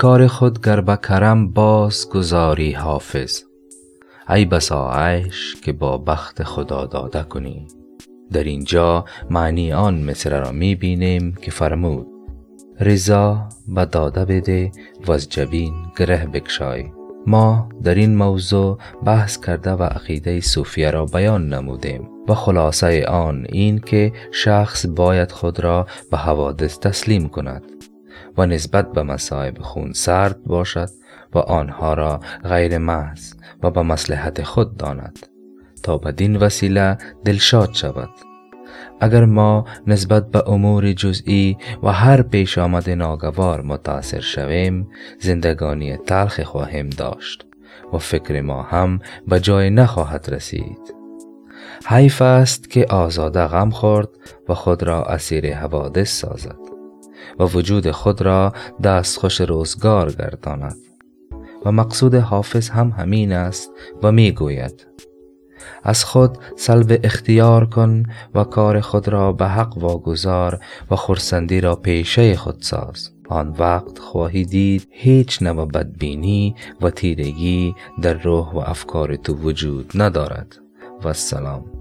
کار خود گر به کرم باز گذاری حافظ. ای بسا عیش که با بخت خدا داده کنی در اینجا معنی آن مصر را می بینیم که فرمود رضا به داده بده و از جبین گره بکشای. ما در این موضوع بحث کرده و عقیده صوفیه را بیان نمودیم. و خلاصه آن این که شخص باید خود را به حوادث تسلیم کند. و نسبت به مصائب خون سرد باشد و آنها را غیر محض و به مصلحت خود داند تا بدین وسیله دلشاد شود. اگر ما نسبت به امور جزئی و هر پیش آمد ناگوار متاثر شویم زندگانی تلخ خواهیم داشت و فکر ما هم به جای نخواهد رسید. حیف است که آزاده غم خورد و خود را اسیر حوادث سازد. و وجود خود را دستخوش روزگار گرداند. و مقصود حافظ هم همین است و می گوید از خود سلب اختیار کن و کار خود را به حق واگذار و خرسندی را پیشه خود ساز. آن وقت خواهی دید هیچ نوع بدبینی و تیرگی در روح و افکار تو وجود ندارد. و السلام